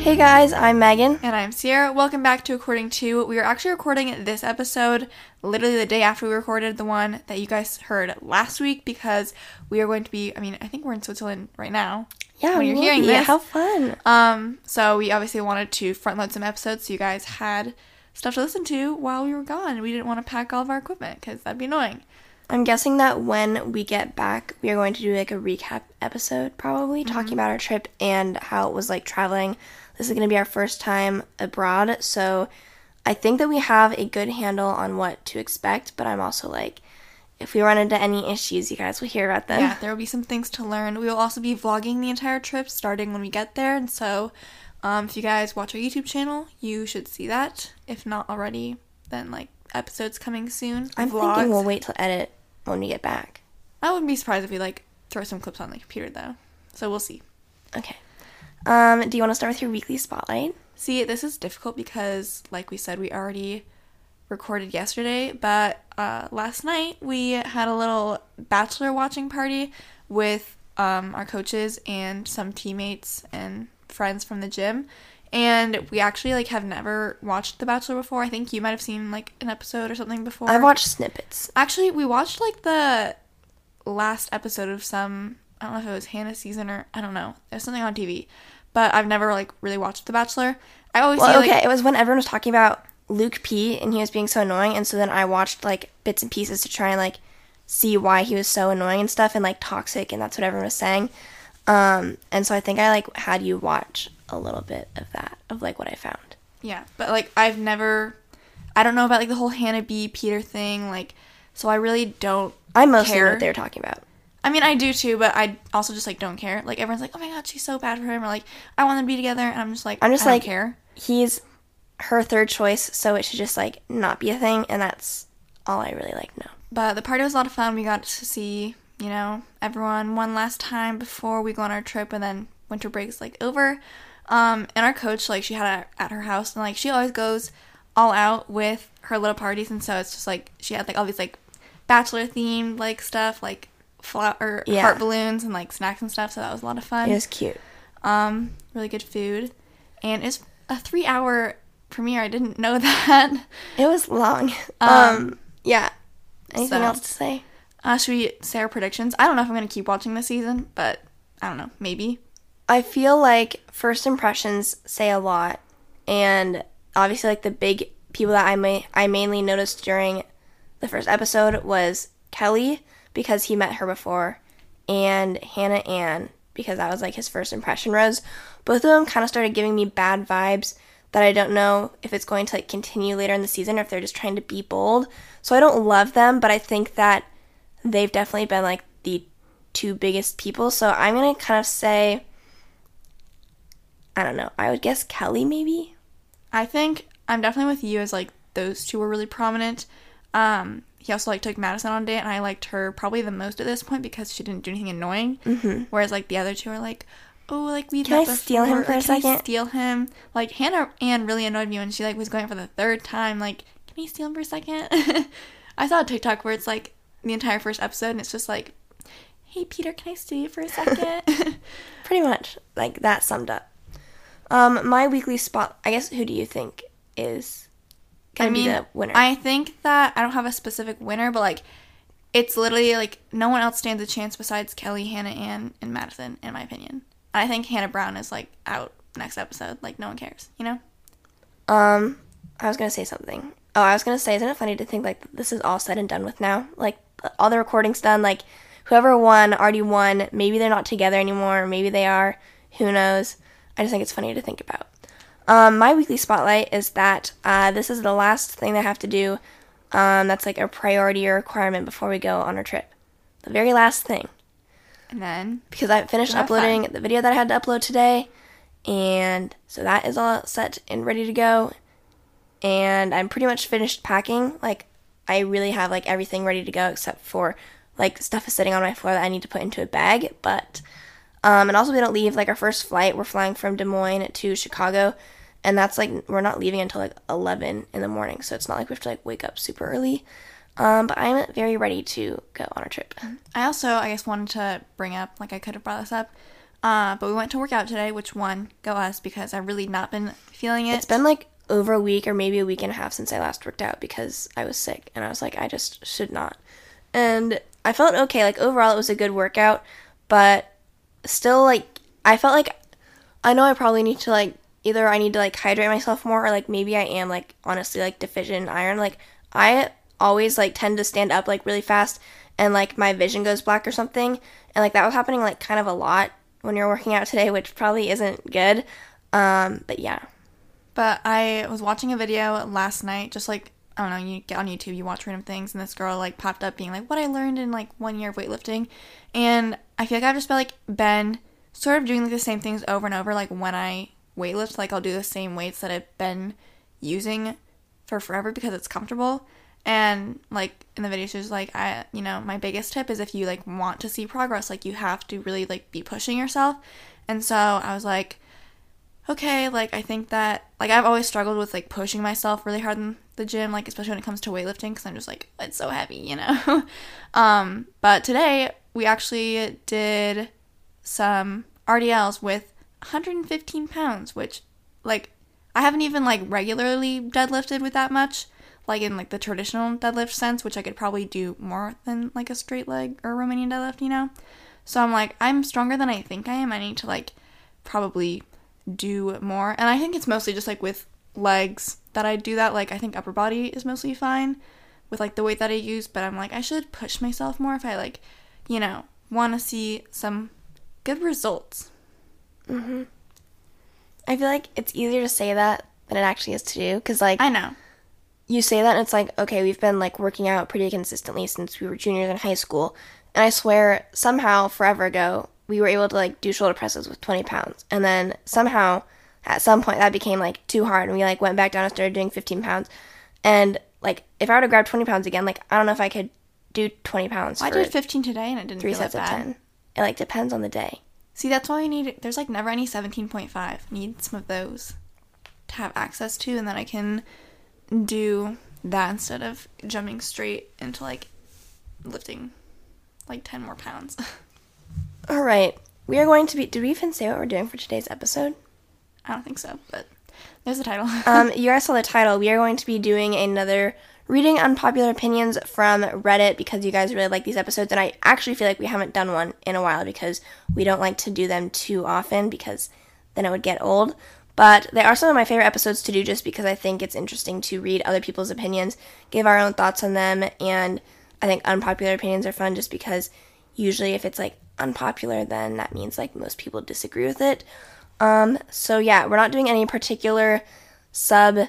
Hey guys, I'm Megan. And I'm Ciera. Welcome back to According to. We are actually recording this episode literally the day after we recorded the one that you guys heard last week because we are going to be, I mean, I think we're in Switzerland right now. Yeah, when you're will hearing this. How fun. Um, so we obviously wanted to front load some episodes so you guys had stuff to listen to while we were gone. We didn't want to pack all of our equipment because that'd be annoying. I'm guessing that when we get back, we are going to do like a recap episode, probably Mm-hmm. talking about our trip and how it was like traveling. This is going to be our first time abroad, so I think that we have a good handle on what to expect, but I'm also like, if we run into any issues, you guys will hear about them. Yeah, there will be some things to learn. We will also be vlogging the entire trip starting when we get there. And so, um, if you guys watch our YouTube channel, you should see that. If not already, then like episodes coming soon. I'm vlogs. thinking we'll wait till edit when we get back. I wouldn't be surprised if we like throw some clips on the computer though. So we'll see. Okay. Um, do you want to start with your weekly spotlight? See, this is difficult because, like we said, we already recorded yesterday, but uh, last night we had a little bachelor watching party with um, our coaches and some teammates and friends from the gym. And we actually like have never watched The Bachelor before. I think you might have seen like an episode or something before. I've watched snippets. Actually, we watched like the last episode of some. I don't know if it was Hannah season or I don't know. There's something on TV, but I've never like really watched The Bachelor. I always Well, see okay, like it was when everyone was talking about Luke P and he was being so annoying, and so then I watched like bits and pieces to try and like see why he was so annoying and stuff and like toxic, and that's what everyone was saying. Um, and so I think I like had you watch a little bit of that of like what I found. yeah, but like I've never. I don't know about like the whole Hannah B Peter thing, like so I really don't. I mostly know what they were talking about. I mean, I do too, but I also just like don't care. Like everyone's like, "Oh my god, she's so bad for him," or like, "I want them to be together," and I'm just like, I'm just I don't like- care. He's her third choice, so it should just like not be a thing, and that's all I really like. No, But the party was a lot of fun. We got to see, you know, everyone one last time before we go on our trip, and then winter break's like over. Um, and our coach, like, she had it at her house, and like, she always goes all out with her little parties, and so it's just like she had like all these like bachelor themed like stuff, like flower Yeah. heart balloons and like snacks and stuff. So that was a lot of fun. it was cute. Um, really good food, and it's a three hour premiere. I didn't know that. It was long. Um, Um, yeah. Anything so- else to say? Uh, should we say our predictions? I don't know if I'm gonna keep watching this season, but I don't know, maybe. I feel like first impressions say a lot, and obviously, like the big people that I may I mainly noticed during the first episode was Kelley because he met her before, and Hannah Ann because that was like his first impression rose. Both of them kind of started giving me bad vibes that I don't know if it's going to like continue later in the season or if they're just trying to be bold. So I don't love them, but I think that they've definitely been like the two biggest people. So I'm gonna kind of say I don't know. I would guess Kelley maybe. I think I'm definitely with you as like those two were really prominent. Um, he also like took Madison on a date, and I liked her probably the most at this point because she didn't do anything annoying. Mm-hmm. Whereas like the other two are like, oh, like we've Can I steal him before," for or, a "Can I steal him. Like Hannah Ann really annoyed me when she like was going for the third time. Like, can you steal him for a second? I saw a TikTok where it's like the entire first episode, and it's just like, hey Peter, can I steal you for a second? Pretty much like that summed up. Um, my weekly spot. I guess who do you think is I mean, the winner? I think that I don't have a specific winner, but like it's literally like no one else stands a chance besides Kelley, Hannah, Ann, and Madison, in my opinion. And I think Hannah Brown is like out next episode. Like no one cares, you know? Um, I was gonna say something. Oh, I was gonna say, isn't it funny to think like this is all said and done with now? Like all the recordings done. Like whoever won already won. Maybe they're not together anymore. Maybe they are. Who knows? I just think it's funny to think about. Um, my weekly spotlight is that uh, this is the last thing I have to do. Um, that's like a priority or requirement before we go on our trip. The very last thing. And then because I finished uploading fun. the video that I had to upload today. And so that is all set and ready to go. And I'm pretty much finished packing. Like, I really have like everything ready to go except for like stuff is sitting on my floor that I need to put into a bag. But, um, and also we don't leave like our first flight. We're flying from Des Moines to Chicago. And that's like, we're not leaving until like 11 in the morning. So it's not like we have to like wake up super early. Um, but I'm very ready to go on a trip. I also, I guess, wanted to bring up, like, I could have brought this up, uh, but we went to work out today, which one, go us, because I've really not been feeling it. It's been like over a week or maybe a week and a half since I last worked out because I was sick and I was like, I just should not. And I felt okay. Like overall, it was a good workout, but still, like, I felt like I know I probably need to, like, either I need to, like, hydrate myself more or, like, maybe I am, like, honestly, like, deficient in iron. Like, I always, like, tend to stand up, like, really fast and, like, my vision goes black or something. And, like, that was happening, like, kind of a lot when you're working out today, which probably isn't good. Um, but yeah. But I was watching a video last night, just like I don't know, you get on YouTube, you watch random things, and this girl like popped up being like, "What I learned in like one year of weightlifting," and I feel like I've just been like been sort of doing like the same things over and over. Like when I weightlift, like I'll do the same weights that I've been using for forever because it's comfortable. And like in the video, she was like, "I, you know, my biggest tip is if you like want to see progress, like you have to really like be pushing yourself." And so I was like okay, like I think that like I've always struggled with like pushing myself really hard in the gym, like especially when it comes to weightlifting because I'm just like it's so heavy, you know. um, but today we actually did some RDLs with 115 pounds, which like I haven't even like regularly deadlifted with that much, like in like the traditional deadlift sense, which I could probably do more than like a straight leg or Romanian deadlift, you know. So I'm like I'm stronger than I think I am. I need to like probably do more. And I think it's mostly just like with legs that I do that. Like I think upper body is mostly fine with like the weight that I use, but I'm like I should push myself more if I like, you know, want to see some good results. Mm-hmm. I feel like it's easier to say that than it actually is to do because like I know. you say that and it's like okay we've been like working out pretty consistently since we were juniors in high school. And i swear somehow forever ago we were able to like do shoulder presses with 20 pounds. And then somehow at some point that became like too hard and we like went back down and started doing 15 pounds. And like if i were to grab 20 pounds again like i don't know if i could do 20 pounds I for did 15 today and it didn't three feel sets that of bad. 10 it like depends on the day See, that's why I need. There's like never any 17.5. Need some of those to have access to, and then I can do that instead of jumping straight into like lifting like 10 more pounds. all right we are going to be did we even say what we're doing for today's episode I don't think so, but there's the title. um, you guys saw the title. We are going to be doing another reading unpopular opinions from Reddit because you guys really like these episodes, and I actually feel like we haven't done one in a while because we don't like to do them too often because then it would get old. But they are some of my favorite episodes to do just because I think it's interesting to read other people's opinions, give our own thoughts on them, and I think unpopular opinions are fun just because usually if it's like unpopular, then that means like most people disagree with it. Um, so yeah, we're not doing any particular sub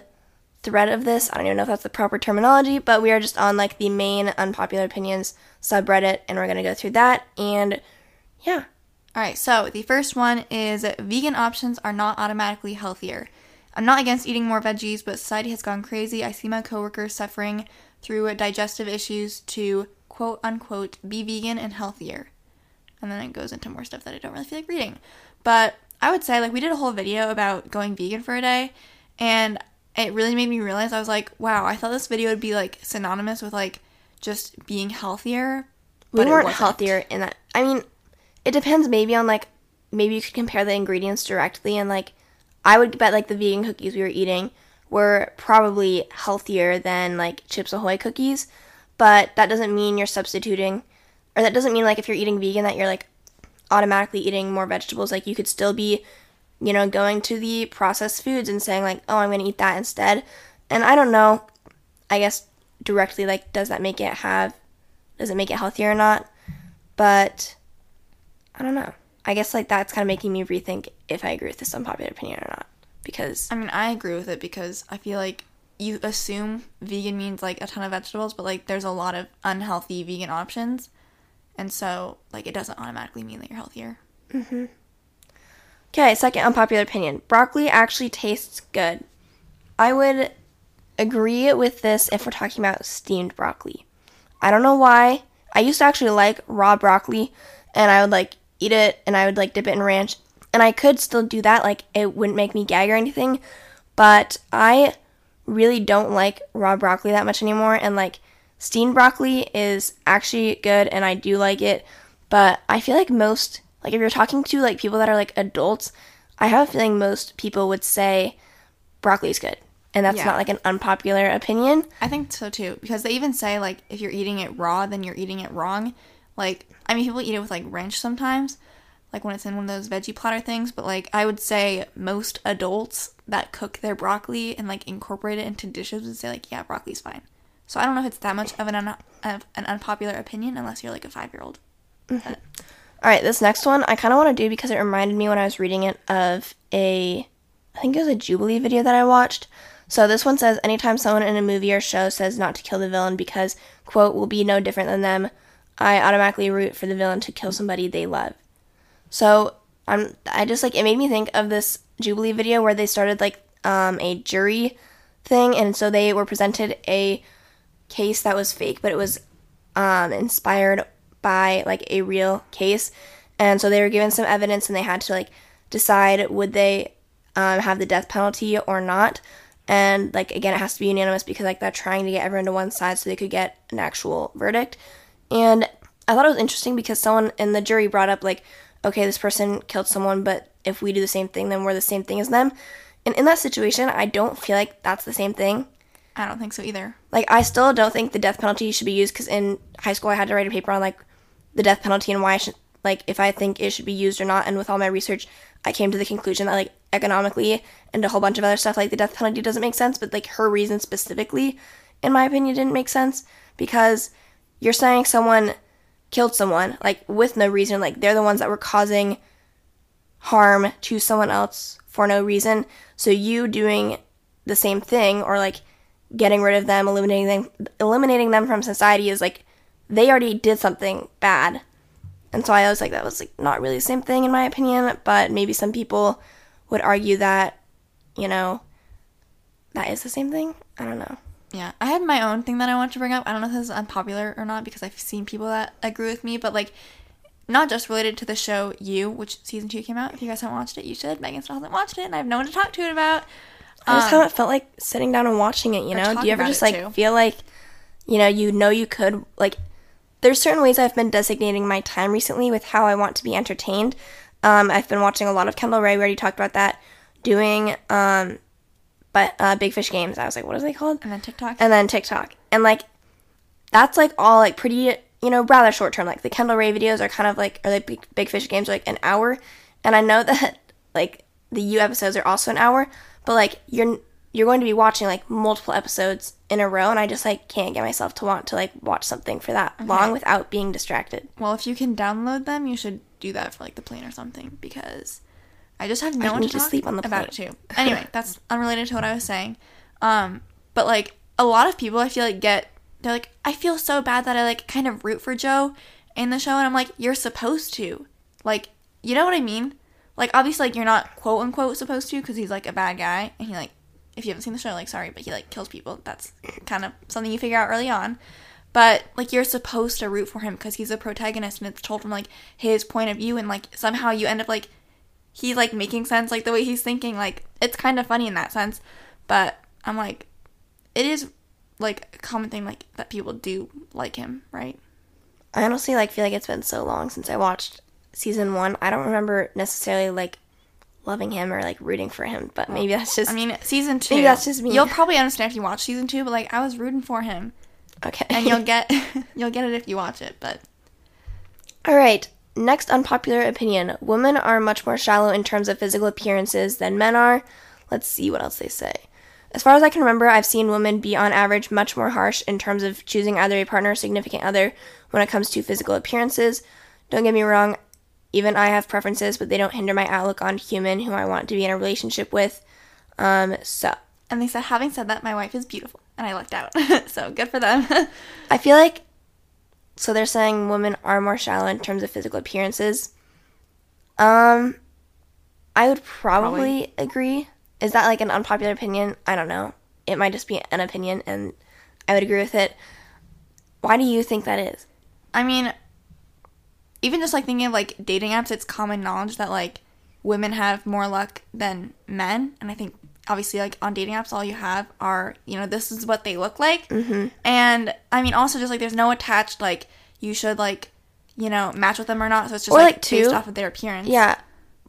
thread of this. I don't even know if that's the proper terminology, but we are just on like the main unpopular opinions subreddit and we're gonna go through that and yeah. All right, so the first one is vegan options are not automatically healthier. I'm not against eating more veggies, but society has gone crazy. I see my coworkers suffering through digestive issues to quote unquote be vegan and healthier. And then it goes into more stuff that I don't really feel like reading. But I would say like we did a whole video about going vegan for a day and it really made me realize I was like, wow, I thought this video would be like synonymous with like just being healthier. We but it weren't healthier in that I mean, it depends maybe on like maybe you could compare the ingredients directly and like I would bet like the vegan cookies we were eating were probably healthier than like Chips Ahoy cookies, but that doesn't mean you're substituting or that doesn't mean like if you're eating vegan that you're like automatically eating more vegetables like you could still be you know going to the processed foods and saying like oh i'm going to eat that instead and i don't know i guess directly like does that make it have does it make it healthier or not but i don't know i guess like that's kind of making me rethink if i agree with this unpopular opinion or not because I mean, I agree with it because I feel like you assume vegan means like a ton of vegetables, but like there's a lot of unhealthy vegan options. And so, like, it doesn't automatically mean that you're healthier. Mm-hmm. Okay, second unpopular opinion. Broccoli actually tastes good. I would agree with this if we're talking about steamed broccoli. I don't know why. I used to actually like raw broccoli and I would like eat it and I would like dip it in ranch. And I could still do that, like it wouldn't make me gag or anything. But I really don't like raw broccoli that much anymore and like steamed broccoli is actually good and I do like it. But I feel like most like if you're talking to like people that are like adults, I have a feeling most people would say broccoli's good. And that's Yeah. not like an unpopular opinion. I think so too, because they even say like if you're eating it raw, then you're eating it wrong. Like I mean, people eat it with like ranch sometimes, like when it's in one of those veggie platter things. But like I would say most adults that cook their broccoli and like incorporate it into dishes would say like yeah, broccoli's fine. So I don't know if it's that much of an un- of an unpopular opinion unless you're like a five year old. Mm-hmm. All right, this next one I kind of want to do because it reminded me when I was reading it of a, I think it was a Jubilee video that I watched. So this one says, anytime someone in a movie or show says not to kill the villain because, quote, will be no different than them, I automatically root for the villain to kill somebody they love. So I'm, I just like, it made me think of this Jubilee video where they started like um, a jury thing, and so they were presented a case that was fake, but it was um, inspired by like a real case. And so they were given some evidence and they had to like decide would they um, have the death penalty or not. And like again, it has to be unanimous because like they're trying to get everyone to one side so they could get an actual verdict. And I thought it was interesting because someone in the jury brought up like, okay, this person killed someone, but if we do the same thing, then we're the same thing as them. And in that situation, I don't feel like that's the same thing. I don't think so either. Like, I still don't think the death penalty should be used because in high school I had to write a paper on like the death penalty and why I should like if I think it should be used or not. And with all my research, I came to the conclusion that like economically and a whole bunch of other stuff, like the death penalty doesn't make sense. But like her reason specifically, in my opinion, didn't make sense because you're saying someone killed someone like with no reason. Like they're the ones that were causing harm to someone else for no reason. So you doing the same thing or like getting rid of them, eliminating them, eliminating them from society is like they already did something bad. And so I was like that was like not really the same thing in my opinion, but maybe some people would argue that you know that is the same thing. I don't know. Yeah, I had my own thing that I want to bring up. I don't know if this is unpopular or not because I've seen people that agree with me, but like, not just related to the show You, which season two came out. If you guys haven't watched it, you should. Megan still hasn't watched it, and I have no one to talk to it about. I just Um, haven't felt like sitting down and watching it, you know? Do you ever just like too. feel like you know, you know you could like there's certain ways I've been designating my time recently with how I want to be entertained. Um, I've been watching a lot of Kendall Rae, we already talked about that. Doing um but uh Big Fish Games. I was like, what is they called? and then TikTok. and then TikTok. And like that's like all like pretty you know, rather short term. Like the Kendall Rae videos are kind of like or like big, big fish games are like an hour. And I know that like the You episodes are also an hour, but like you're you're going to be watching like multiple episodes in a row and I just like can't get myself to want to like watch something for that long without being distracted. well, if you can download them, you should do that for like the plane or something because I just have no I one need to to talk sleep on the plane. about it too. Anyway, that's unrelated to what I was saying. Um, but like a lot of people, I feel like get they're like, I feel so bad that I like kind of root for Joe in the show, and I'm like, you're supposed to, like, you know what I mean? Like, obviously, like you're not quote unquote supposed to because he's like a bad guy, and he like, if you haven't seen the show, like, sorry, but he like kills people. That's kind of something you figure out early on. But like you're supposed to root for him because he's a protagonist and it's told from like his point of view and like somehow you end up like he's like making sense like the way he's thinking like it's kind of funny in that sense but i'm like it is like a common thing like that people do like him right I honestly like feel like it's been so long since I watched season 1. I don't remember necessarily like loving him or like rooting for him, but maybe that's just i mean season two Maybe that's just me. you'll probably understand if you watch season two but like i was rooting for him okay. and you'll get you'll get it if you watch it but All right. Next unpopular opinion. Women are much more shallow in terms of physical appearances than men are. Let's see what else they say. As far as I can remember, I've seen women be on average much more harsh in terms of choosing either a partner or significant other when it comes to physical appearances. Don't get me wrong, even I have preferences, but they don't hinder my outlook on human who I want to be in a relationship with. Um, so and they said having said that my wife is beautiful and i lucked out so good for them I feel like so they're saying women are more shallow in terms of physical appearances. Um, I would probably, agree. Is that like an unpopular opinion? I don't know. It might just be an opinion, and I would agree with it. Why do you think that is? I mean, even just like thinking of like dating apps, it's common knowledge that like women have more luck than men. And I think obviously like on dating apps, all you have are, you know, this is what they look like. Mm-hmm. And I mean, also just like there's no attached like you should like, you know, match with them or not. So it's just Or, like, like, based off of their appearance. Yeah,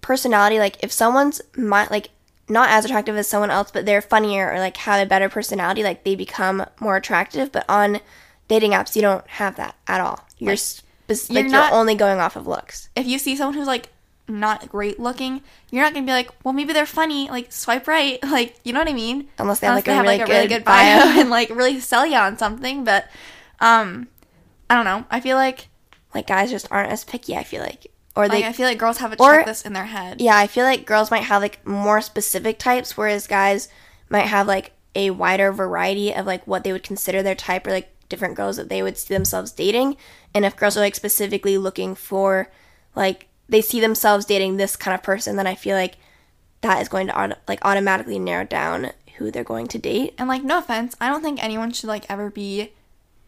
personality. Like if someone's my like not as attractive as someone else, but they're funnier or like have a better personality, like they become more attractive. But on dating apps, you don't have that at all. You're spe- like you're you're, not- only going off of looks. If you see someone who's like not great looking, you're not gonna be like, well, maybe they're funny. Like swipe right. Like you know what I mean? Unless they have, like, a really good bio bio. and like really sell you on something. But um, I don't know. I feel like Like guys just aren't as picky. I feel like, or they like I feel like girls have a or- checklist in their head. Yeah, I feel like girls might have like more specific types, whereas guys might have like a wider variety of like what they would consider their type or like different girls that they would see themselves dating. And if girls are like specifically looking for like they see themselves dating this kind of person, then I feel like that is going to auto- like automatically narrow down who they're going to date. And like, no offense, I don't think anyone should like ever be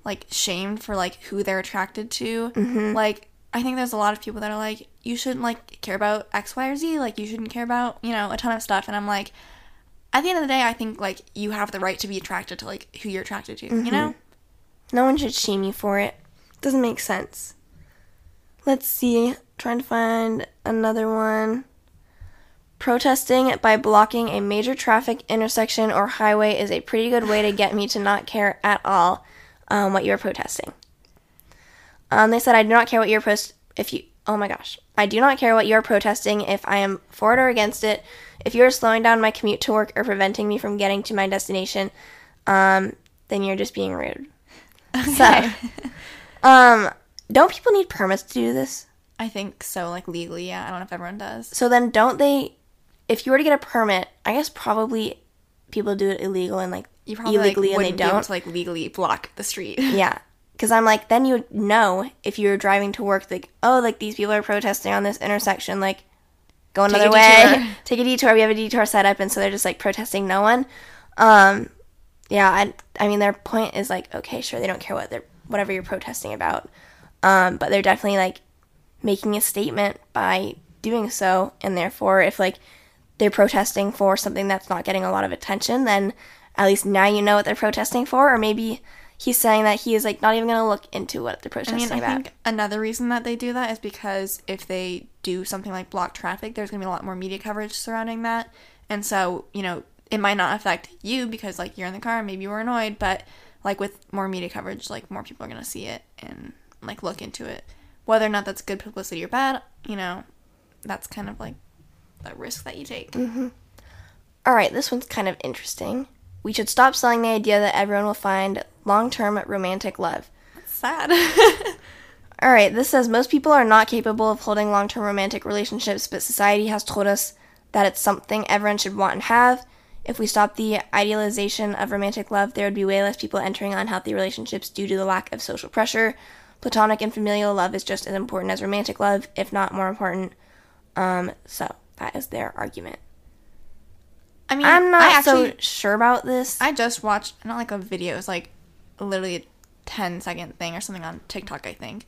like shamed for like who they're attracted to. Mm-hmm. Like, I think there's a lot of people that are like, you shouldn't like care about X, Y, or Z. Like, you shouldn't care about you know a ton of stuff. And I'm like, at the end of the day, I think like you have the right to be attracted to like who you're attracted to. Mm-hmm. You know? No one should shame you for it. Doesn't make sense. Let's see. Trying to find another one. Protesting by blocking a major traffic intersection or highway is a pretty good way to get me to not care at all um, what you're protesting. Um, they said, I do not care what you're post. If you, oh my gosh, I do not care what you're protesting. If I am for it or against it, if you're slowing down my commute to work or preventing me from getting to my destination, um, then you're just being rude. So, um, don't people need permits to do this? I think so. Like legally, yeah. I don't know if everyone does. So then, don't they? If you were to get a permit, I guess probably people do it illegal and like You probably illegally like, and they don't. to like legally block the street. Yeah. Because I'm like, then you would know if you were driving to work, like, oh, like these people are protesting on this intersection, like, go another a way, detour. take a detour. We have a detour set up, and so they're just like protesting no one. Um, yeah, I, I mean, their point is like, okay, sure, they don't care what they're, whatever you're protesting about, um, but they're definitely like making a statement by doing so, and therefore, if like they're protesting for something that's not getting a lot of attention, then at least now you know what they're protesting for, or maybe he's saying that he is like not even going to look into what they're protesting I mean, I about. think another reason that they do that is because if they do something like block traffic, there's gonna be a lot more media coverage surrounding that, and so you know it might not affect you because like you're in the car, maybe you were annoyed, but like with more media coverage, like more people are gonna see it and like look into it, whether or not that's good publicity or bad. You know, that's kind of like the risk that you take. Mm-hmm. All right, this one's kind of interesting. We should stop selling the idea that everyone will find long-term romantic love. Sad. All right, this says most people are not capable of holding long term romantic relationships, but society has told us that it's something everyone should want and have. If we stop the idealization of romantic love, there would be way less people entering unhealthy relationships due to the lack of social pressure. Platonic and familial love is just as important as romantic love, if not more important. Um, so that is their argument. I mean, I'm not I actually, so sure about this. I just watched not like a video. It was like literally a 10 second thing or something on TikTok, I think.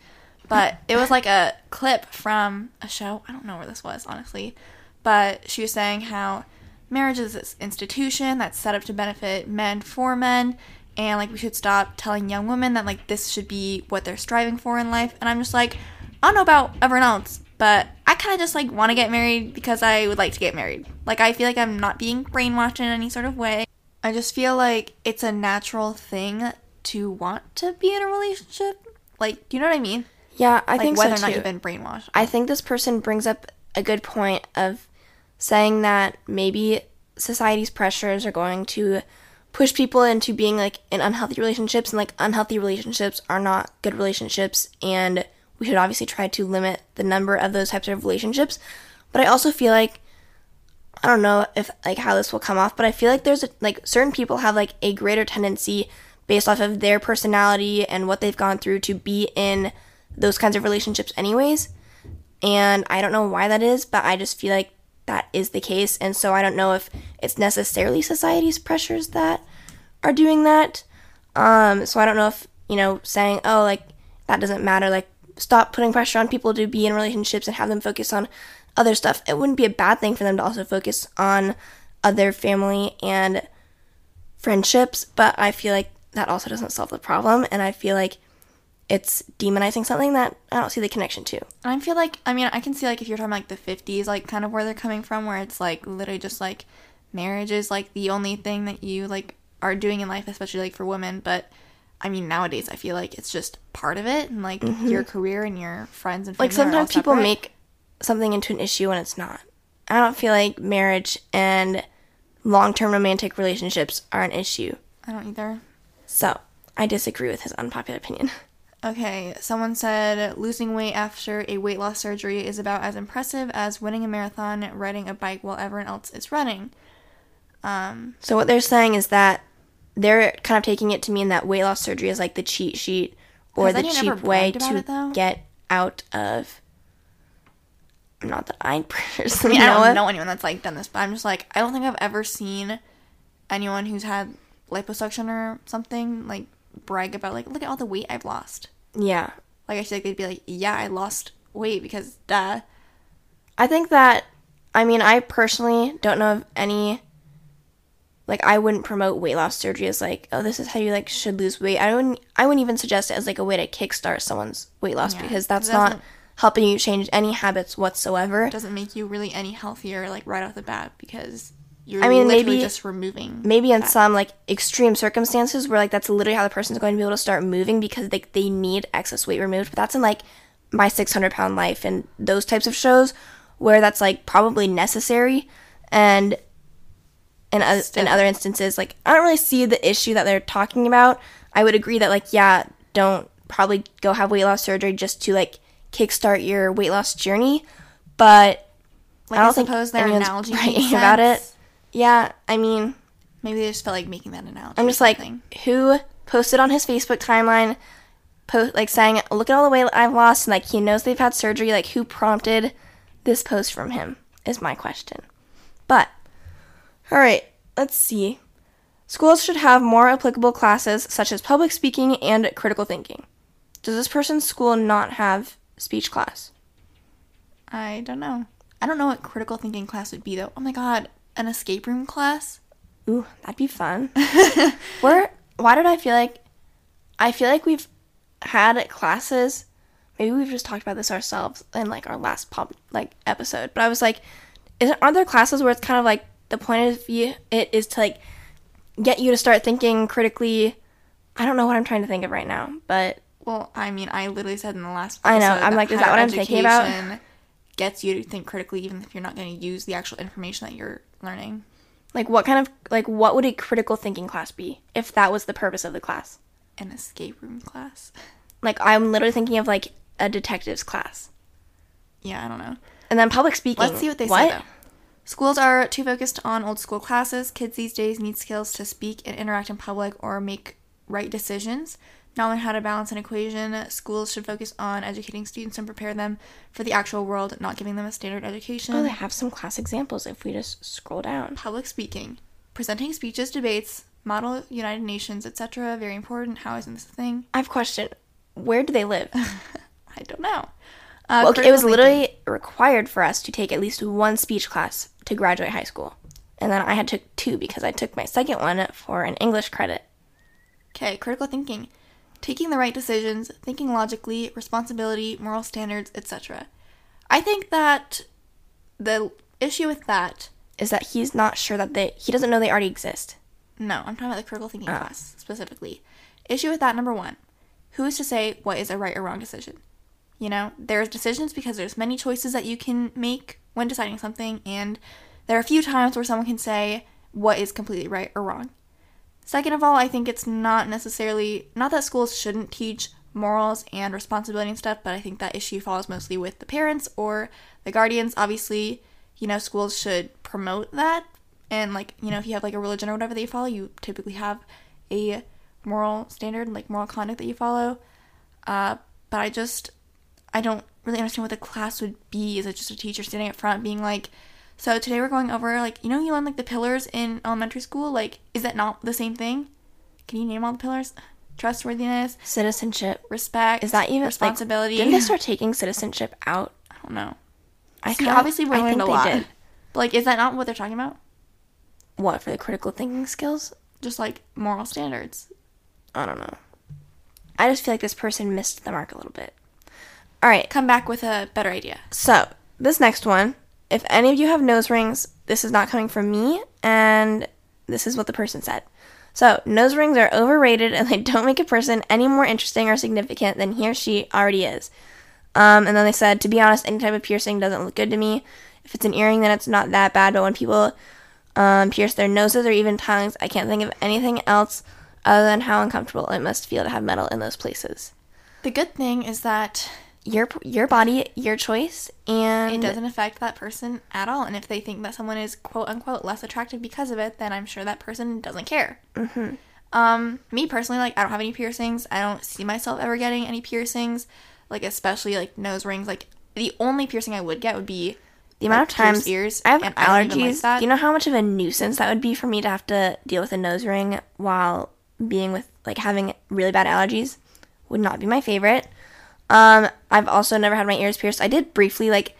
But it was like a clip from a show. I don't know where this was, honestly. But she was saying how marriage is this institution that's set up to benefit men for men. And like we should stop telling young women that like this should be what they're striving for in life. And I'm just like, I don't know about everyone else, but I kind of just like want to get married because I would like to get married. Like I feel like I'm not being brainwashed in any sort of way. I just feel like it's a natural thing to want to be in a relationship. Like, do you know what I mean? yeah, I Like think whether so or not you've been brainwashed. I think this person brings up a good point of saying that maybe society's pressures are going to push people into being like in unhealthy relationships and like unhealthy relationships are not good relationships and we should obviously try to limit the number of those types of relationships but i also feel like i don't know if like how this will come off but i feel like there's like certain people have like a greater tendency based off of their personality and what they've gone through to be in those kinds of relationships, anyways. And I don't know why that is, but I just feel like that is the case. And so I don't know if it's necessarily society's pressures that are doing that. Um, so I don't know if, you know, saying, oh, like, that doesn't matter, like, stop putting pressure on people to be in relationships and have them focus on other stuff. It wouldn't be a bad thing for them to also focus on other family and friendships, but I feel like that also doesn't solve the problem. And I feel like it's demonizing something that I don't see the connection to. I feel like I mean I can see like if you're talking like the 50s like kind of where they're coming from where it's like literally just like marriage is like the only thing that you like are doing in life especially like for women but I mean nowadays I feel like it's just part of it and like your career and your friends and family Mm-hmm. Like sometimes people separate. make something into an issue when it's not. I don't feel like marriage and long term romantic relationships are an issue. I don't either. So I disagree with his unpopular opinion. Okay, someone said losing weight after a weight loss surgery is about as impressive as winning a marathon, riding a bike while everyone else is running. Um, So what they're saying is that they're kind of taking it to mean that weight loss surgery is like the cheat sheet or the cheap way to it, get out of. Not that I I personally mean, I don't of. know anyone that's like done this, but I'm just like, I don't think I've ever seen anyone who's had liposuction or something like brag about like, look at all the weight I've lost. Yeah, Like I feel like they'd be like, yeah, I lost weight because duh. I think that. I mean, I personally don't know of any. Like, I wouldn't promote weight loss surgery as like, oh, this is how you like should lose weight. I wouldn't. I wouldn't even suggest it as like a way to kickstart someone's weight loss Yeah, because that's not helping you change any habits whatsoever. It doesn't make you really any healthier like right off the bat because you're I mean, maybe- just removing. maybe in fat. some like extreme circumstances where like that's literally how the person's going to be able to start moving because they, they need excess weight removed but that's in like my 600 pound life and those types of shows where that's like probably necessary and in, o- in other instances like i don't really see the issue that they're talking about i would agree that like yeah don't probably go have weight loss surgery just to like kickstart your weight loss journey but Like, i I, don't think suppose their anyone's analogy makes about it. Yeah i mean Maybe they just felt like making that analogy. I'm just like, who posted on his Facebook timeline, post like saying, "Look at all the weight I've lost," and like he knows they've had surgery. Like, who prompted this post from him? Is my question. But, all right, let's see. Schools should have more applicable classes such as public speaking and critical thinking. Does this person's school not have speech class? I don't know. I don't know what critical thinking class would be though. Oh my god, an escape room class? Ooh, that'd be fun. Where? Why did I feel like? I feel like we've had classes. Maybe we've just talked about this ourselves in like our last pop like episode. But I was like, isn't aren't there classes where it's kind of like the point of view it is to like get you to start thinking critically. I don't know what I'm trying to think of right now, but Well, I mean, I literally said in the last I know, I'm like, is that what I'm thinking about? Gets you to think critically even if you're not going to use the actual information that you're learning. like what kind of like what would a critical thinking class be if that was the purpose of the class? An escape room class. Like I'm literally thinking of like a detective's class. Yeah, I don't know. And then public speaking. Let's see what they say though. Schools are too focused on old school classes. Kids these days need skills to speak and interact in public or make right decisions. Not learn how to balance an equation. Schools should focus on educating students and prepare them for the actual world, not giving them a standard education. Oh, they have some class examples if we just scroll down. Public speaking, presenting speeches, debates, model United Nations, etc. Very important. How isn't this a thing? I have a question. Where do they live? I don't know. Uh, well, okay, it was critical literally required for us to take at least one speech class to graduate high school. And then I had took two because I took my second one for an English credit. Okay, critical thinking. Taking the right decisions, thinking logically, responsibility, moral standards, etc. I think that the issue with that, Is that he's not sure that they he doesn't know they already exist. no, I'm talking about the critical thinking ah. class specifically. Issue with that, number one, who is to say what is a right or wrong decision? You know, there's decisions because there's many choices that you can make when deciding something, and there are a few times where someone can say what is completely right or wrong. Second of all, I think it's not necessarily not that schools shouldn't teach morals and responsibility and stuff, but I think that issue falls mostly with the parents or the guardians. Obviously, you know, schools should promote that. And like, you know, if you have like a religion or whatever they follow, you typically have a moral standard, like moral conduct that you follow. Uh, but I just, I don't really understand what the class would be. Is it just a teacher standing up front being like, so today we're going over like you know you learn like the pillars in elementary school. Like, is that not the same thing? Can you name all the pillars? Trustworthiness, Citizenship. respect. Is that even responsibility? Like, didn't they start taking citizenship out? I don't know. I See, obviously we're learning a they lot. did. But like, is that not what they're talking about? What for the critical thinking skills? Just like moral standards. I don't know. I just feel like this person missed the mark a little bit. All right, Come back with a better idea. So, this next one, if any of you have nose rings, this is not coming from me, and this is what the person said. So, nose rings are overrated and they don't make a person any more interesting or significant than he or she already is. Um, and then they said, to be honest, any type of piercing doesn't look good to me. If it's an earring, then it's not that bad, but when people um, pierce their noses or even tongues, I can't think of anything else other than how uncomfortable it must feel to have metal in those places. The good thing is that Your your body, your choice, and it doesn't affect that person at all. And if they think that someone is quote unquote less attractive because of it, then I'm sure that person doesn't care. Mm-hmm. Um, me personally, like I don't have any piercings. I don't see myself ever getting any piercings, like especially like nose rings. Like the only piercing I would get would be The amount like, of times ears. I have and I like allergies. you know how much of a nuisance that would be for me to have to deal with a nose ring while being with like having really bad allergies? Would not be my favorite. Um, I've also never had my ears pierced. I did briefly like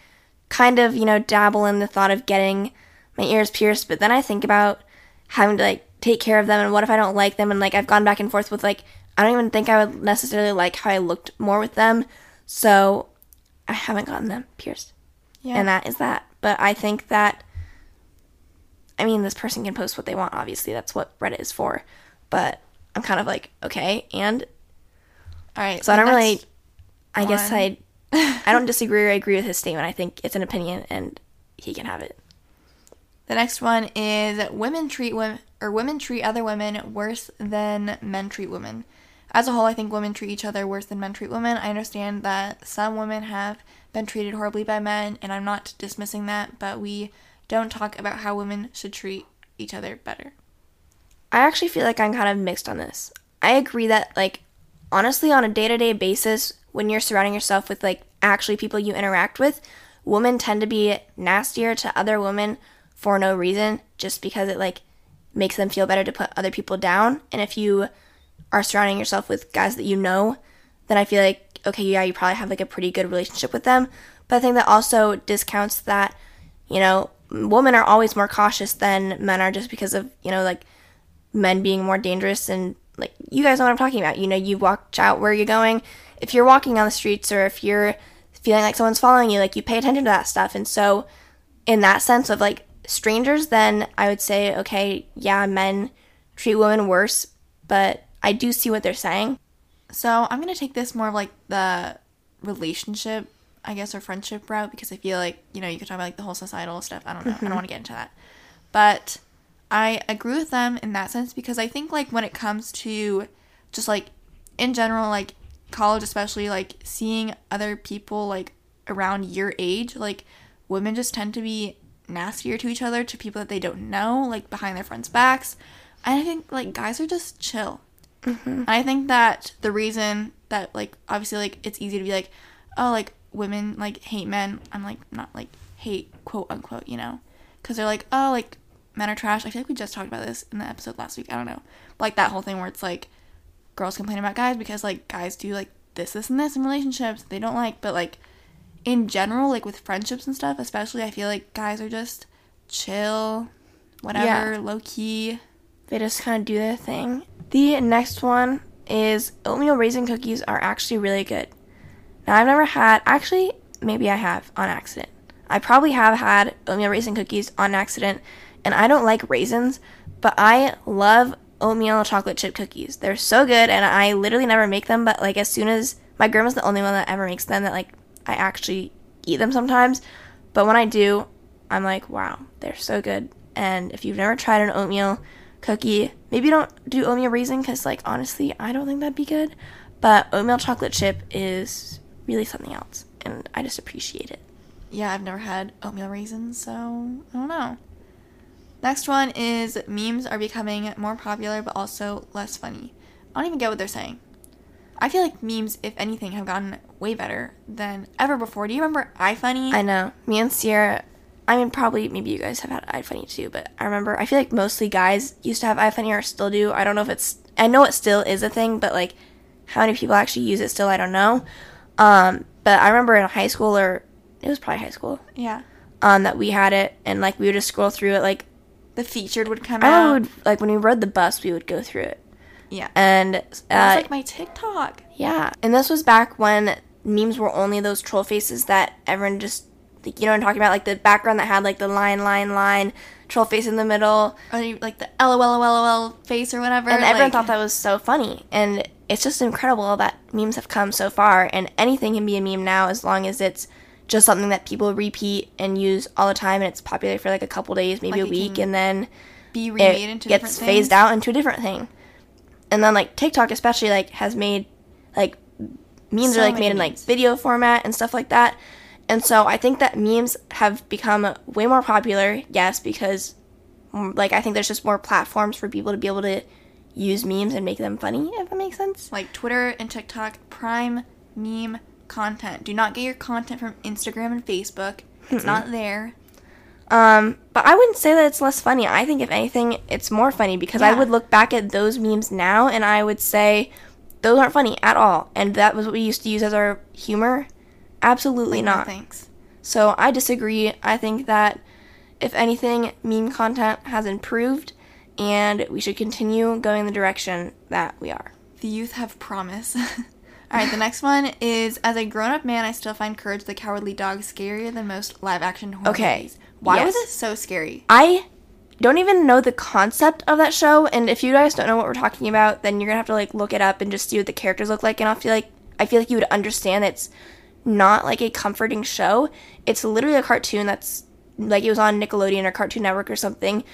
kind of, you know, dabble in the thought of getting my ears pierced, but then I think about having to like take care of them and what if I don't like them and like I've gone back and forth with like I don't even think I would necessarily like how I looked more with them. So I haven't gotten them pierced yeah. and that is that. But I think that, I mean, this person can post what they want. Obviously, that's what Reddit is for. But I'm kind of like, okay, and all right. so I don't really. I guess I, I don't disagree or agree with his statement. I think it's an opinion, and he can have it. The next one is women treat women or women treat other women worse than men treat women. As a whole, I think women treat each other worse than men treat women. I understand that some women have been treated horribly by men, and I'm not dismissing that, but we don't talk about how women should treat each other better. I actually feel like I'm kind of mixed on this. I agree that, like, honestly, on a day to day basis, when you're surrounding yourself with, like, actually people you interact with, women tend to be nastier to other women for no reason, just because it, like, makes them feel better to put other people down. And if you are surrounding yourself with guys that you know, then I feel like, okay, yeah, you probably have, like, a pretty good relationship with them. But I think that also discounts that, you know, women are always more cautious than men are just because of, you know, like, men being more dangerous and like you guys know what I'm talking about. You know, you watch out where you're going. If you're walking on the streets or if you're feeling like someone's following you, like you pay attention to that stuff. And so in that sense of like strangers, then I would say, okay, yeah, men treat women worse, but I do see what they're saying. So I'm gonna take this more of like the relationship, I guess, or friendship route because I feel like you know you could talk about like the whole societal stuff. I don't know. I don't mm-hmm. want to get into that, but I agree with them in that sense because I think like when it comes to just like in general, like college, especially like seeing other people like around your age, like women just tend to be nastier to each other to people that they don't know, like behind their friends' backs. And I think like guys are just chill. Mm-hmm. I think that the reason that like obviously like it's easy to be like, oh like women like hate men. I'm like not like hate quote unquote, you know, because they're like oh like men are trash. I feel like we just talked about this in the episode last week. I don't know, like that whole thing where it's like girls complain about guys because like guys do like this this and this in relationships they don't like, but like in general like with friendships and stuff, especially I feel like guys are just chill, whatever, Yeah. low key. They just kind of do their thing. The next one is oatmeal raisin cookies are actually really good. Now, I've never had, actually, maybe I have on accident. I probably have had oatmeal raisin cookies on accident, and I don't like raisins, but I love oatmeal chocolate chip cookies. They're so good, and I literally never make them, but like as soon as my grandma's the only one that ever makes them that like I actually eat them sometimes. But when I do, I'm like, wow, they're so good. And if you've never tried an oatmeal cookie, maybe don't do oatmeal raisin because, like, honestly, I don't think that'd be good. But oatmeal chocolate chip is really something else, and I just appreciate it. Yeah, I've never had oatmeal raisins, so I don't know. Next one is memes are becoming more popular but also less funny. I don't even get what they're saying. I feel like memes, if anything, have gotten way better than ever before. Do you remember iFunny? I know. Me and Ciera, I mean, probably maybe you guys have had iFunny too, but I remember, I feel like mostly guys used to have iFunny or still do. I don't know if it's, I know it still is a thing, but like how many people actually use it still, I don't know. Um, but I remember in high school, or it was probably high school, yeah. um, that we had it, and like we would just scroll through it. Like, The featured would come I out. would, like when we rode the bus, we would go through it. yeah. And uh, was like my TikTok. Yeah, and this was back when memes were only those troll faces that everyone just, like, you know what I'm talking about? Like the background that had like the line, line, line, troll face in the middle. Or like the LOL face or whatever. And everyone like- thought that was so funny. And it's just incredible that memes have come so far. And anything can be a meme now as long as it's just something that people repeat and use all the time and it's popular for like a couple days, maybe Like a week, and then be remade it into gets phased out into a different thing. And then like TikTok especially like has made like memes So are like made in like video format and stuff like that. And so I think that memes have become way more popular, yes, because mm, like I think there's just more platforms for people to be able to use memes and make them funny, if that makes sense. Like Twitter and TikTok, prime meme content. Do not get your content from Instagram and Facebook. It's not there. Um, but I wouldn't say that it's less funny. I think if anything, it's more funny because I would look back at those memes now and I would say those aren't funny at all. And that was what we used to use as our humor. Absolutely Like, no not. thanks. So I disagree. I think that if anything, meme content has improved and we should continue going the direction that we are. The youth have promise. All right, the next one is as a grown-up man, I still find Courage the Cowardly Dog scarier than most live-action horror Okay, movies. Why was yes. it so scary? I don't even know the concept of that show, and if you guys don't know what we're talking about, then you're gonna have to like look it up and just see what the characters look like, and I feel like I feel like you would understand it's not like a comforting show. It's literally a cartoon that's like it was on Nickelodeon or Cartoon Network or something,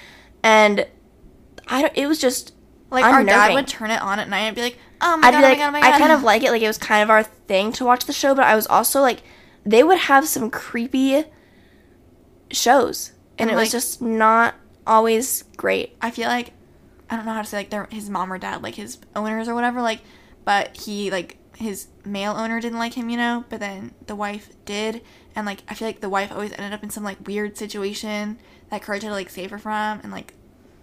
and I don't. It was just Like our dad would turn it on at night and be like, "Oh my I'd god, be oh like, my god, oh my god." I kind of like it. Like it was kind of our thing to watch the show, but I was also like, they would have some creepy shows, and it was like- just not always great. I feel like I don't know how to say like their his mom or dad, like his owners or whatever, like but he like his male owner didn't like him, you know, but then the wife did and like I feel like the wife always ended up in some like weird situation that Courage had to like save her from and like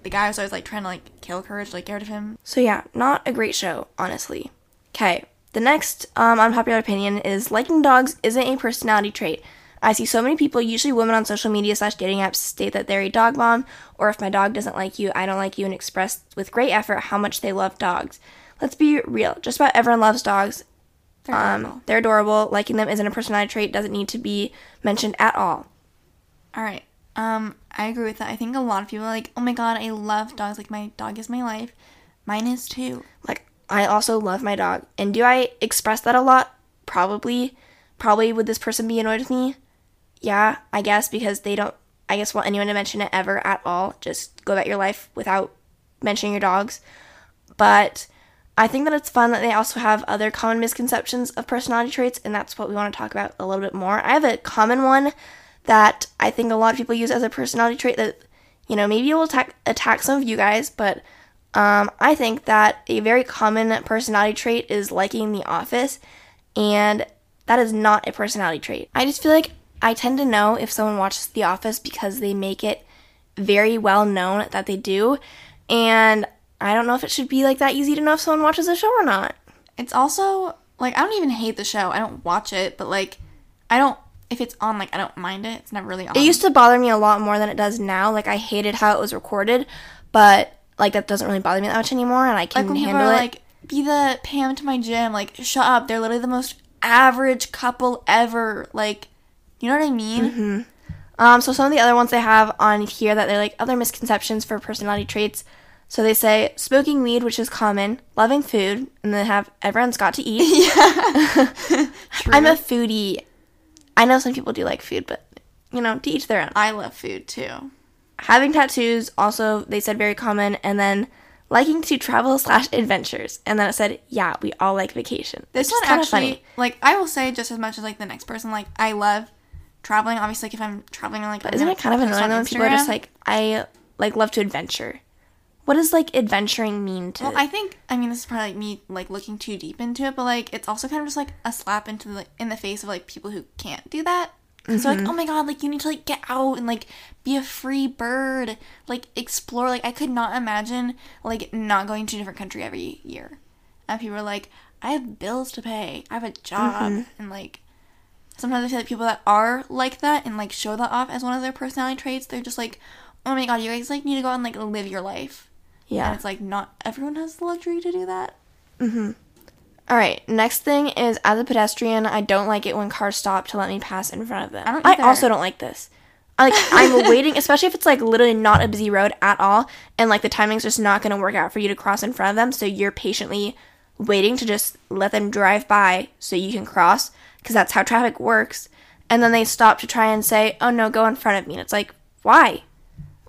the guy was always like trying to like kill Courage, like get rid of him. So yeah, not a great show, honestly. Okay, the next um, unpopular opinion is liking dogs isn't a personality trait. I see so many people, usually women on social media slash dating apps, state that they're a dog mom, or if my dog doesn't like you, I don't like you, and express with great effort how much they love dogs. Let's be real. Just about everyone loves dogs. They're Um, they're adorable. Liking them isn't a personality trait. Doesn't need to be mentioned at all. All right. Um, I agree with that. I think a lot of people are like, "Oh my god, I love dogs. Like my dog is my life. Mine is too." Like I also love my dog. And do I express that a lot? Probably. Probably would this person be annoyed with me? Yeah, I guess because they don't I guess want anyone to mention it ever at all. Just go about your life without mentioning your dogs. But I think that it's fun that they also have other common misconceptions of personality traits, and that's what we want to talk about a little bit more. I have a common one that I think a lot of people use as a personality trait that, you know, maybe it will attack, attack some of you guys, but um, I think that a very common personality trait is liking The Office, and that is not a personality trait. I just feel like I tend to know if someone watches The Office because they make it very well known that they do, and I don't know if it should be like that easy to know if someone watches a show or not. It's also like I don't even hate the show. I don't watch it, but like I don't if it's on like I don't mind it. It's never really on. It used to bother me a lot more than it does now. Like I hated how it was recorded, but like that doesn't really bother me that much anymore, and I can like when handle are it. like, "Be the Pam to my Jim." Like, shut up. They're literally the most average couple ever. Like, you know what I mean? Mm-hmm. Um, so some of the other ones they have on here that they're like other misconceptions for personality traits. So they say smoking weed, which is common, loving food, and then have everyone's got to eat. Yeah. I'm a foodie. I know some people do like food, but you know, to each their own. I love food too. Having tattoos, also they said very common, and then liking to travel slash adventures. And then it said, yeah, we all like vacation. This one actually, like, I will say just as much as like the next person. Like, I love traveling. Obviously, like if I'm traveling, like, But isn't it kind of annoying when people are just like, I like love to adventure? What does like adventuring mean to Well, I think I mean this is probably like me like looking too deep into it, but like it's also kind of just like a slap into the in the face of like people who can't do that. So Mm-hmm. like, oh my god, like you need to like get out and like be a free bird, like explore. Like I could not imagine like not going to a different country every year. And people are like, I have bills to pay, I have a job, Mm-hmm. and like sometimes I feel like people that are like that and like show that off as one of their personality traits, they're just like, oh my god, you guys like need to go out and like live your life. And it's like not everyone has the luxury to do that. Mm-hmm. All right. Next thing is as a pedestrian, I don't like it when cars stop to let me pass in front of them. I don't I also don't like this. I, like I'm waiting, especially if it's like literally not a busy road at all, and like the timing's just not going to work out for you to cross in front of them. So you're patiently waiting to just let them drive by so you can cross, because that's how traffic works. And then they stop to try and say, "Oh no, go in front of me." And it's like, why?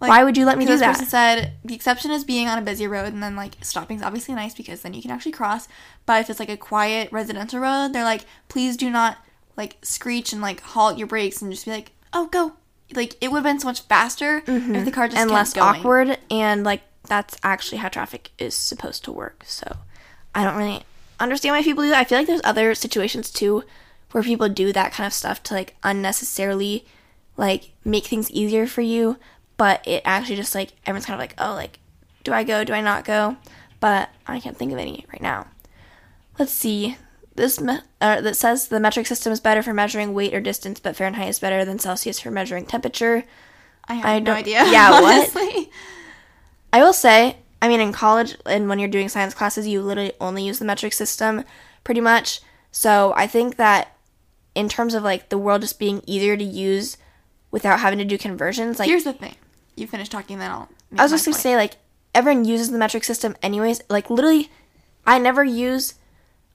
Like, Why would you let me do This that? person said the exception is being on a busy road, and then like stopping is obviously nice because then you can actually cross. But if it's like a quiet residential road, they're like, please do not like screech and like halt your brakes and just be like, oh go. Like it would have been so much faster if the car just Mm-hmm. and less going. awkward and like that's actually how traffic is supposed to work so i don't really understand why people do that i feel like there's other situations too where people do that kind of stuff to like unnecessarily like make things easier for you but it actually just like everyone's kind of like oh like do i go do i not go but i can't think of any right now let's see this me- uh, that says the metric system is better for measuring weight or distance but fahrenheit is better than celsius for measuring temperature I have I no idea. yeah, what? honestly. I will say, I mean, in college and when you're doing science classes, you literally only use the metric system pretty much. So I think that in terms of like the world just being easier to use without having to do conversions, like Here's the thing. You finish talking, then I'll. I was just gonna point. say, like everyone uses the metric system anyways. Like literally, I never use,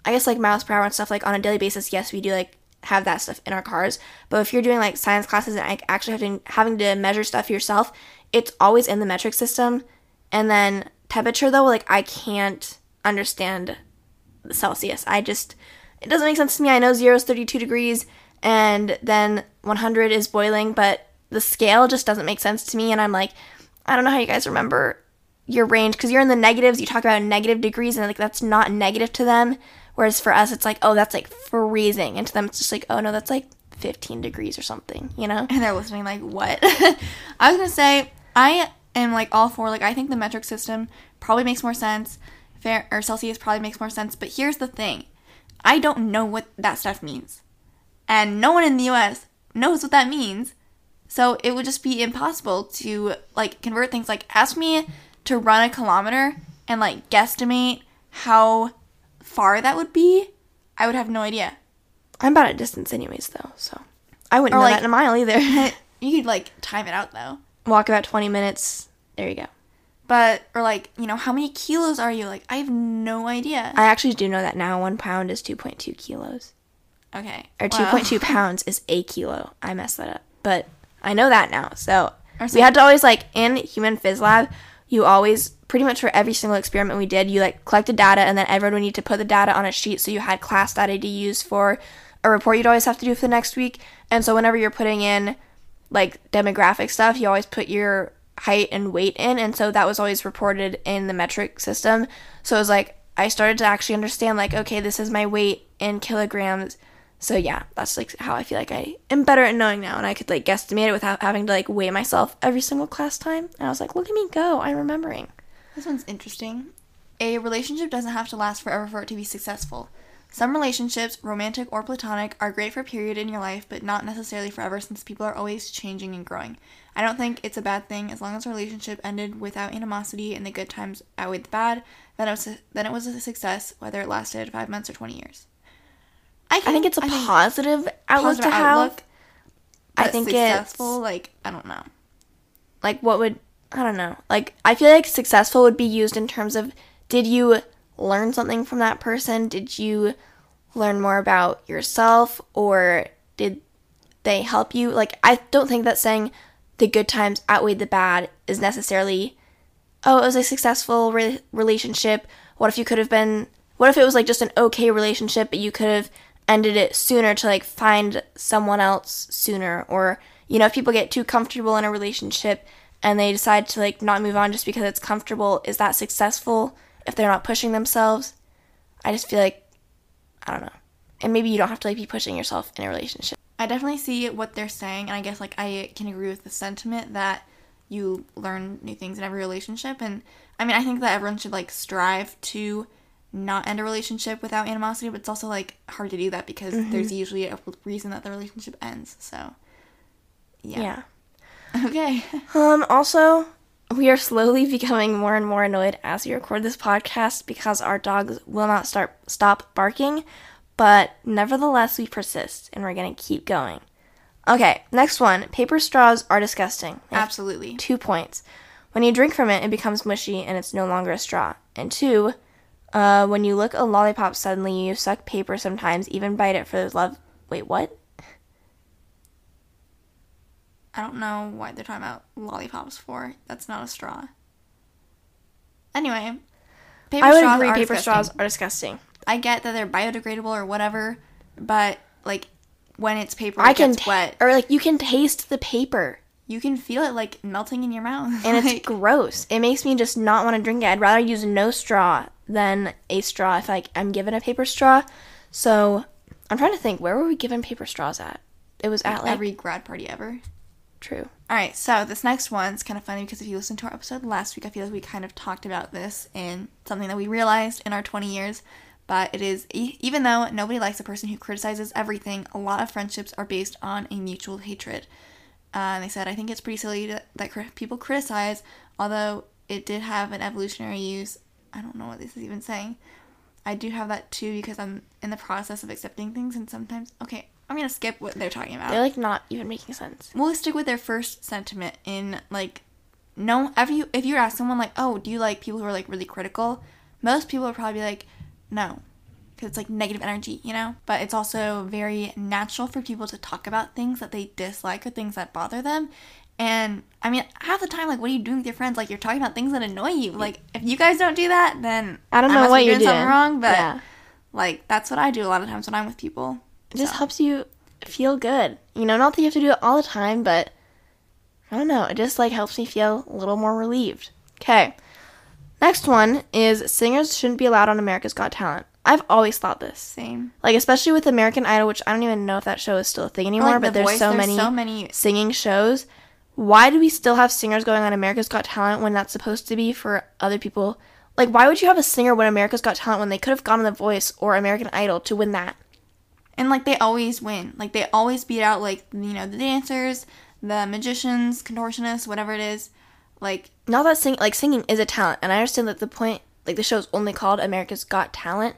I guess like miles per hour and stuff like on a daily basis. Yes, we do like have that stuff in our cars. But if you're doing like science classes and like, actually having having to measure stuff yourself, it's always in the metric system. And then temperature though, like I can't understand Celsius. I just it doesn't make sense to me. I know zero is 32 degrees and then 100 is boiling, but the scale just doesn't make sense to me. And I'm like, I don't know how you guys remember your range because you're in the negatives. You talk about negative degrees and like that's not negative to them. Whereas for us, it's like, oh, that's like freezing. And to them, it's just like, oh no, that's like 15 degrees or something, you know? and they're listening like what i was gonna say i am like all for like i think the metric system probably makes more sense fair or celsius probably makes more sense but here's the thing i don't know what that stuff means and no one in the us knows what that means so it would just be impossible to like convert things like ask me to run a kilometer and like guesstimate how far that would be i would have no idea I'm bad at distance anyways, though, so I wouldn't Or, know like- that in a mile either. you could like time it out though Walk about 20 minutes. There you go. But or like, you know, how many kilos are you? Like, I have no idea. I actually do know that now. One pound is 2.2 kilos. okay. Or wow. 2.2 pounds is a kilo. I messed that up. But I know that now. So we had to always, like, in Human Phys Lab, you always, pretty much for every single experiment we did, you, like, collected data and then everyone would need to put the data on a sheet so you had class data to use for a report you'd always have to do for the next week. And so whenever you're putting in, like, demographic stuff, you always put your height and weight in. And so that was always reported in the metric system. So it was like, I started to actually understand, like, okay, this is my weight in kilograms. So yeah, that's like how I feel like I am better at knowing now, and I could like guesstimate it without having to like weigh myself every single class time. And I was like, look at me go, I'm remembering. This one's interesting. A relationship doesn't have to last forever for it to be successful. Some relationships, romantic or platonic, are great for a period in your life, but not necessarily forever since people are always changing and growing. I don't think it's a bad thing as long as a relationship ended without animosity and the good times outweighed the bad, then it was a, then it was a success whether it lasted 5 months or 20 years. I, I think it's a I positive outlook positive to have. outlook, I but think successful it's like I don't know. like what would I don't know. Like I feel like successful would be used in terms of did you learn something from that person? Did you learn more about yourself or did they help you? Like I don't think that saying the good times outweighed the bad is necessarily oh, it was a successful re- relationship. What if you could have been what if it was like just an okay relationship but you could have ended it sooner to like find someone else sooner or you know if people get too comfortable in a relationship and they decide to like not move on just because it's comfortable, is that successful if they're not pushing themselves? I just feel like I don't know. And maybe you don't have to like be pushing yourself in a relationship. I definitely see what they're saying, and I guess like I can agree with the sentiment that you learn new things in every relationship. And I mean, I think that everyone should like strive to not end a relationship without animosity, but it's also like hard to do that because there's usually a reason that the relationship ends. So, yeah. yeah. Okay. Um, also, we are slowly becoming more and more annoyed as we record this podcast because our dogs will not start stop barking, but nevertheless we persist and we're gonna keep going. Okay, next one. Paper straws are disgusting. They Absolutely. Two points. When you drink from it, it becomes mushy and it's no longer a straw. And two, uh, when you lick a lollipop suddenly, you suck paper sometimes, even bite it for the love. Wait, what? I don't know why they're talking about lollipops for. That's not a straw. Anyway, paper I would straws agree are paper disgusting. straws are disgusting. I get that they're biodegradable or whatever, but like when it's paper, I it can gets wet. or like you can taste the paper. You can feel it like melting in your mouth, and Like, it's gross. It makes me just not want to drink it. I'd rather use no straw than a straw if like I'm given a paper straw. So I'm trying to think where were we given paper straws at? It was at like every grad party ever. true. All right, so this next one's kind of funny because if you listen to our episode last week, I feel like we kind of talked about this in something that we realized in our 20 years. But it is, e- even though nobody likes a person who criticizes everything, a lot of friendships are based on a mutual hatred. Uh, and they said, I think it's pretty silly to, that cri- people criticize, although it did have an evolutionary use. I don't know what this is even saying. I do have that too because I'm in the process of accepting things, and sometimes, okay, I'm gonna skip what they're talking about They're like not even making sense. we'll stick with their first sentiment in like no if you if you ask someone like oh do you like people who are like really critical most people would probably be like no because it's like negative energy you know but it's also very natural for people to talk about things that they dislike or things that bother them and i mean half the time like what are you doing with your friends like you're talking about things that annoy you like if you guys don't do that then I don't know must what you're doing something doing. wrong but Yeah. like that's what i do a lot of times when i'm with people It just So. helps you feel good. You know, not that you have to do it all the time, but I don't know. It just like helps me feel a little more relieved. Okay. Next one is singers shouldn't be allowed on America's Got Talent. I've always thought this. same Like especially with American Idol, which I don't even know if that show is still a thing anymore, like, but The there's Voice, so there's many so many singing shows. Why do we still have singers going on America's Got Talent when that's supposed to be for other people? Like why would you have a singer when America's Got Talent when they could have gone on The Voice or American Idol to win that? And like they always win. Like they always beat out like you know the dancers, the magicians, contortionists, whatever it is. Like not that sing like singing is a talent and i understand that the point like the show's only called america's got talent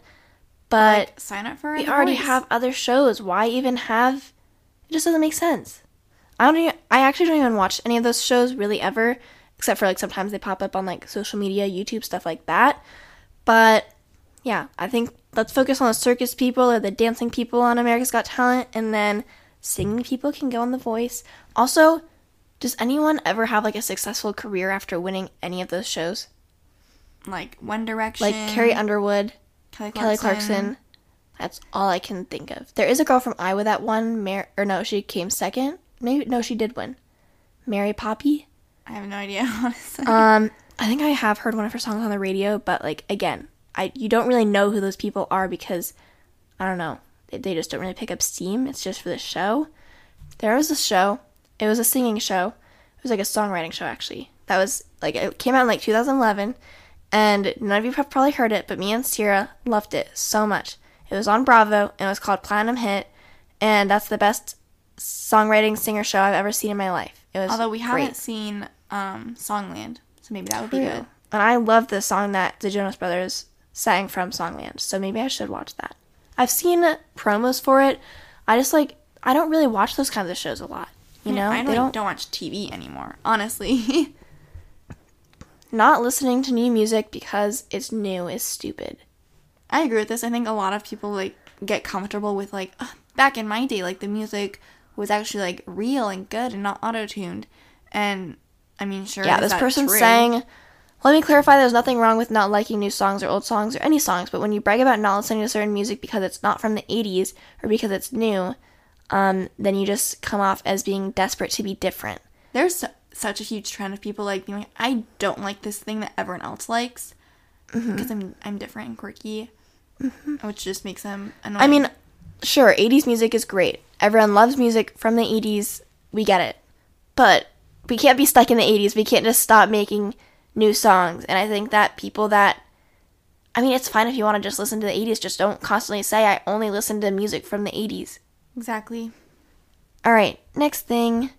but like sign up for it. we already have other shows why even have it just doesn't make sense i don't even i actually don't even watch any of those shows really ever except for like sometimes they pop up on like social media youtube stuff like that but yeah i think let's focus on the circus people or the dancing people on america's got talent and then singing people can go on the voice also does anyone ever have like a successful career after winning any of those shows like One Direction, like Carrie Underwood, Kelly Kelly Clarkson. Clarkson. That's all I can think of. There is a girl from Iowa that won, Mar- or no, she came second. Maybe no, she did win. Maddie Poppe. I have no idea honestly. Um, I think I have heard one of her songs on the radio, but like again, I you don't really know who those people are because I don't know. They, they just don't really pick up steam. It's just for the show. There was a show. It was a singing show. It was like a songwriting show actually. That was like it came out in like 2011, and none of you have probably heard it, but me and Ciera loved it so much. It was on Bravo and it was called Platinum Hit, and that's the best songwriting singer show I've ever seen in my life. It was Although we great. haven't seen um Songland, so maybe that would be good. And I love the song that the Jonas Brothers sang from Songland, so maybe I should watch that. I've seen promos for it. I just like I don't really watch those kinds of shows a lot. You know, I don't, don't don't watch TV anymore, honestly. not listening to new music because it's new is stupid. I agree with this. I think a lot of people like get comfortable with like back in my day, like the music was actually like real and good and not auto tuned. And I mean, sure, yeah, is this that person's true? saying. Let me clarify there's nothing wrong with not liking new songs or old songs or any songs, but when you brag about not listening to certain music because it's not from the 80s or because it's new, um, then you just come off as being desperate to be different. there's such a huge trend of people like being like, I don't like this thing that everyone else likes Mm-hmm. because I'm I'm different and quirky, which just makes them annoying. I mean, sure, 80s music is great. Everyone loves music from the 80s. We get it. But we can't be stuck in the 80s. We can't just stop making new songs. And I think that people that I mean, it's fine if you want to just listen to the 80s, just don't constantly say I only listen to music from the 80s. exactly. All right, next thing.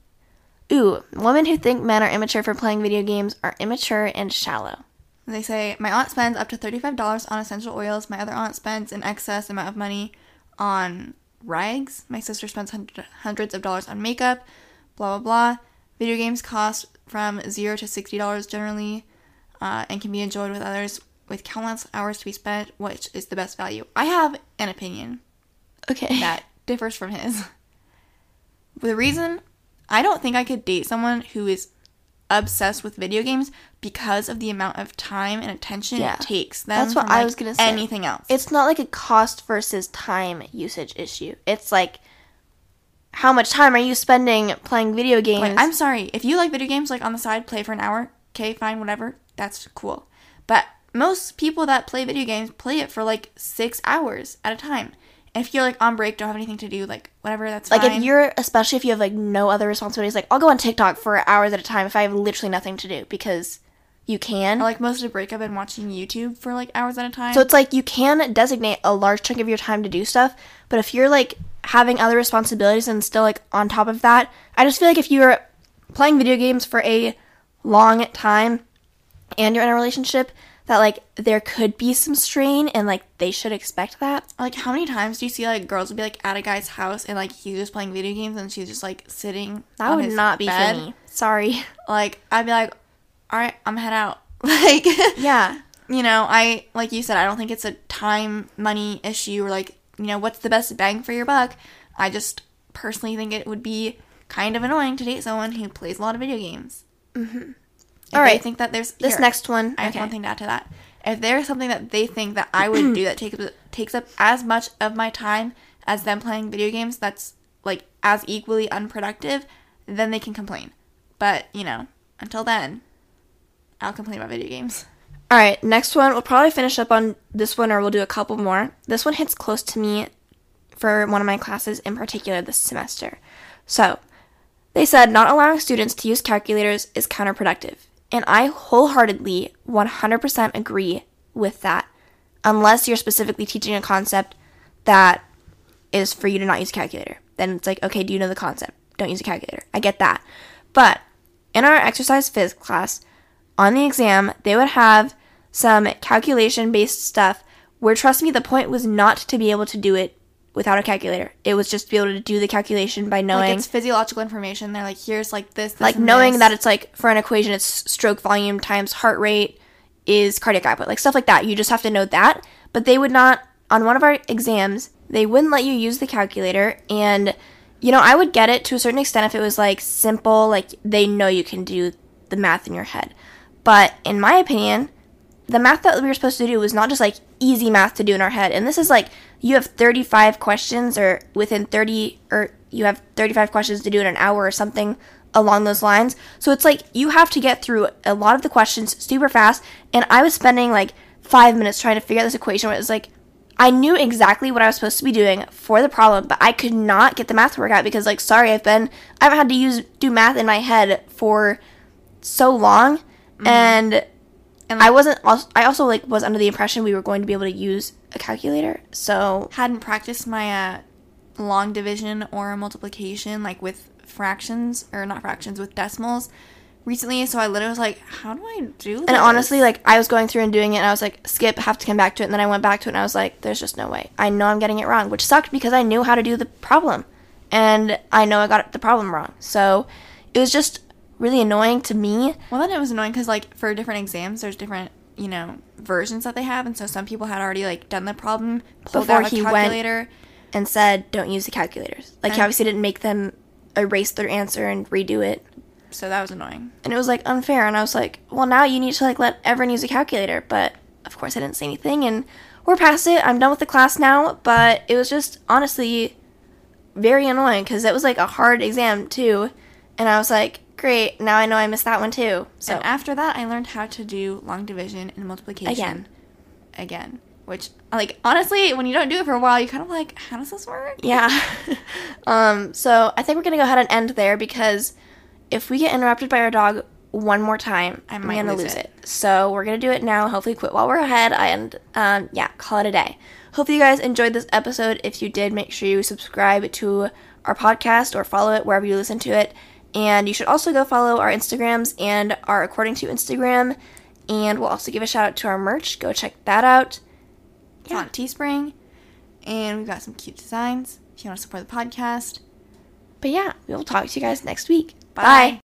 Ooh, women who think men are immature for playing video games are immature and shallow. They say my aunt spends up to thirty-five dollars on essential oils. My other aunt spends an excess amount of money on rags. My sister spends hundred, hundreds of dollars on makeup. Blah blah blah. Video games cost from zero to sixty dollars generally, uh, and can be enjoyed with others with countless hours to be spent. Which is the best value? I have an opinion Okay. that differs from his. The reason I don't think I could date someone who is obsessed with video games because of the amount of time and attention Yeah. it takes them. That's what from, I was gonna say. Anything else? It's not like a cost versus time usage issue. It's like how much time are you spending playing video games? Like, I'm sorry if you like video games, like on the side, play for an hour. Okay, fine, whatever. That's cool. But most people that play video games play it for like six hours at a time. If you're like on break, don't have anything to do, like whatever, that's like fine. if you're especially if you have like no other responsibilities, like I'll go on TikTok for hours at a time if I have literally nothing to do because you can. Or, like most of the break, I've been watching YouTube for like hours at a time. So it's like you can designate a large chunk of your time to do stuff, but if you're like having other responsibilities and still like on top of that, I just feel like if you're playing video games for a long time and you're in a relationship, that like there could be some strain and like they should expect that. Like, how many times do you see like girls will be like at a guy's house and like he's just playing video games and she's just like sitting? That would not be bed? for me. Sorry. Like, I'd be like, all right, I'm head out. Like, Yeah. you know, I like you said, I don't think it's a time money issue or like you know what's the best bang for your buck. I just personally think it would be kind of annoying to date someone who plays a lot of video games. Mm-hmm. All I right. think that there's This here, next one. I have okay. one thing to add to that. If there's something that they think that I would do that takes takes up as much of my time as them playing video games, that's like as equally unproductive, then they can complain. But you know, until then, I'll complain about video games. All right, next one. We'll probably finish up on this one or we'll do a couple more. This one hits close to me for one of my classes in particular this semester. So, they said not allowing students to use calculators is counterproductive. And I wholeheartedly 100% agree with that, unless you're specifically teaching a concept that is for you to not use a calculator. Then it's like, okay, do you know the concept? Don't use a calculator. I get that. But in our exercise phys class, on the exam, they would have some calculation based stuff where, trust me, the point was not to be able to do it without a calculator. It was just to be able to do the calculation by knowing Like it's physiological information. They're like, here's like this, this like knowing this. that it's like for an equation it's stroke volume times heart rate is cardiac output like stuff like that you just have to know that but they would not on one of our exams they wouldn't let you use the calculator and you know i would get it to a certain extent if it was like simple like they know you can do the math in your head but in my opinion the math that we were supposed to do was not just like easy math to do in our head. And this is like you have 35 questions or within 30 or you have 35 questions to do in an hour or something along those lines. So it's like you have to get through a lot of the questions super fast. And I was spending like five minutes trying to figure out this equation where it was like I knew exactly what I was supposed to be doing for the problem, but I could not get the math to work out because like sorry, I've been I haven't had to use do math in my head for so long mm-hmm. and And, I wasn't. Also, I also like was under the impression we were going to be able to use a calculator. So hadn't practiced my uh, long division or multiplication like with fractions or not fractions with decimals recently. So I literally was like, how do I do this? and honestly, like I was going through and doing it, and I was like, skip, have to come back to it. And then I went back to it, and I was like, there's just no way. I know I'm getting it wrong, which sucked because I knew how to do the problem, and I know I got the problem wrong. So it was just really annoying to me. Well, then it was annoying because like for different exams, there's different you know versions that they have, and so some people had already like done the problem, Before he went- And said, don't use the calculators. Like he obviously didn't make them erase their answer and redo it. So that was annoying. and it was like unfair and i was like well now you need to like let everyone use a calculator but of course i didn't say anything and we're past it i'm done with the class now but it was just honestly very annoying because it was like a hard exam too and i was like Great. Now I know I missed that one too. So And after that, I learned how to do long division and multiplication Again. Again, which like honestly, when you don't do it for a while, you kind of like, how does this work? yeah. um. So I think we're gonna go ahead and end there because if we get interrupted by our dog one more time, I I'm gonna lose lose it. it. So we're gonna do it now. Hopefully, quit while we're ahead. And um, yeah, call it a day. Hopefully, you guys enjoyed this episode. If you did, make sure you subscribe to our podcast or follow it wherever you listen to it. And you should also go follow our Instagrams and our According Two Instagram. And we'll also give a shout out to our merch. Go check that out. It's on Teespring, and we've got some cute designs. If you want to support the podcast, But yeah, we will talk to you guys next week. Bye. Bye.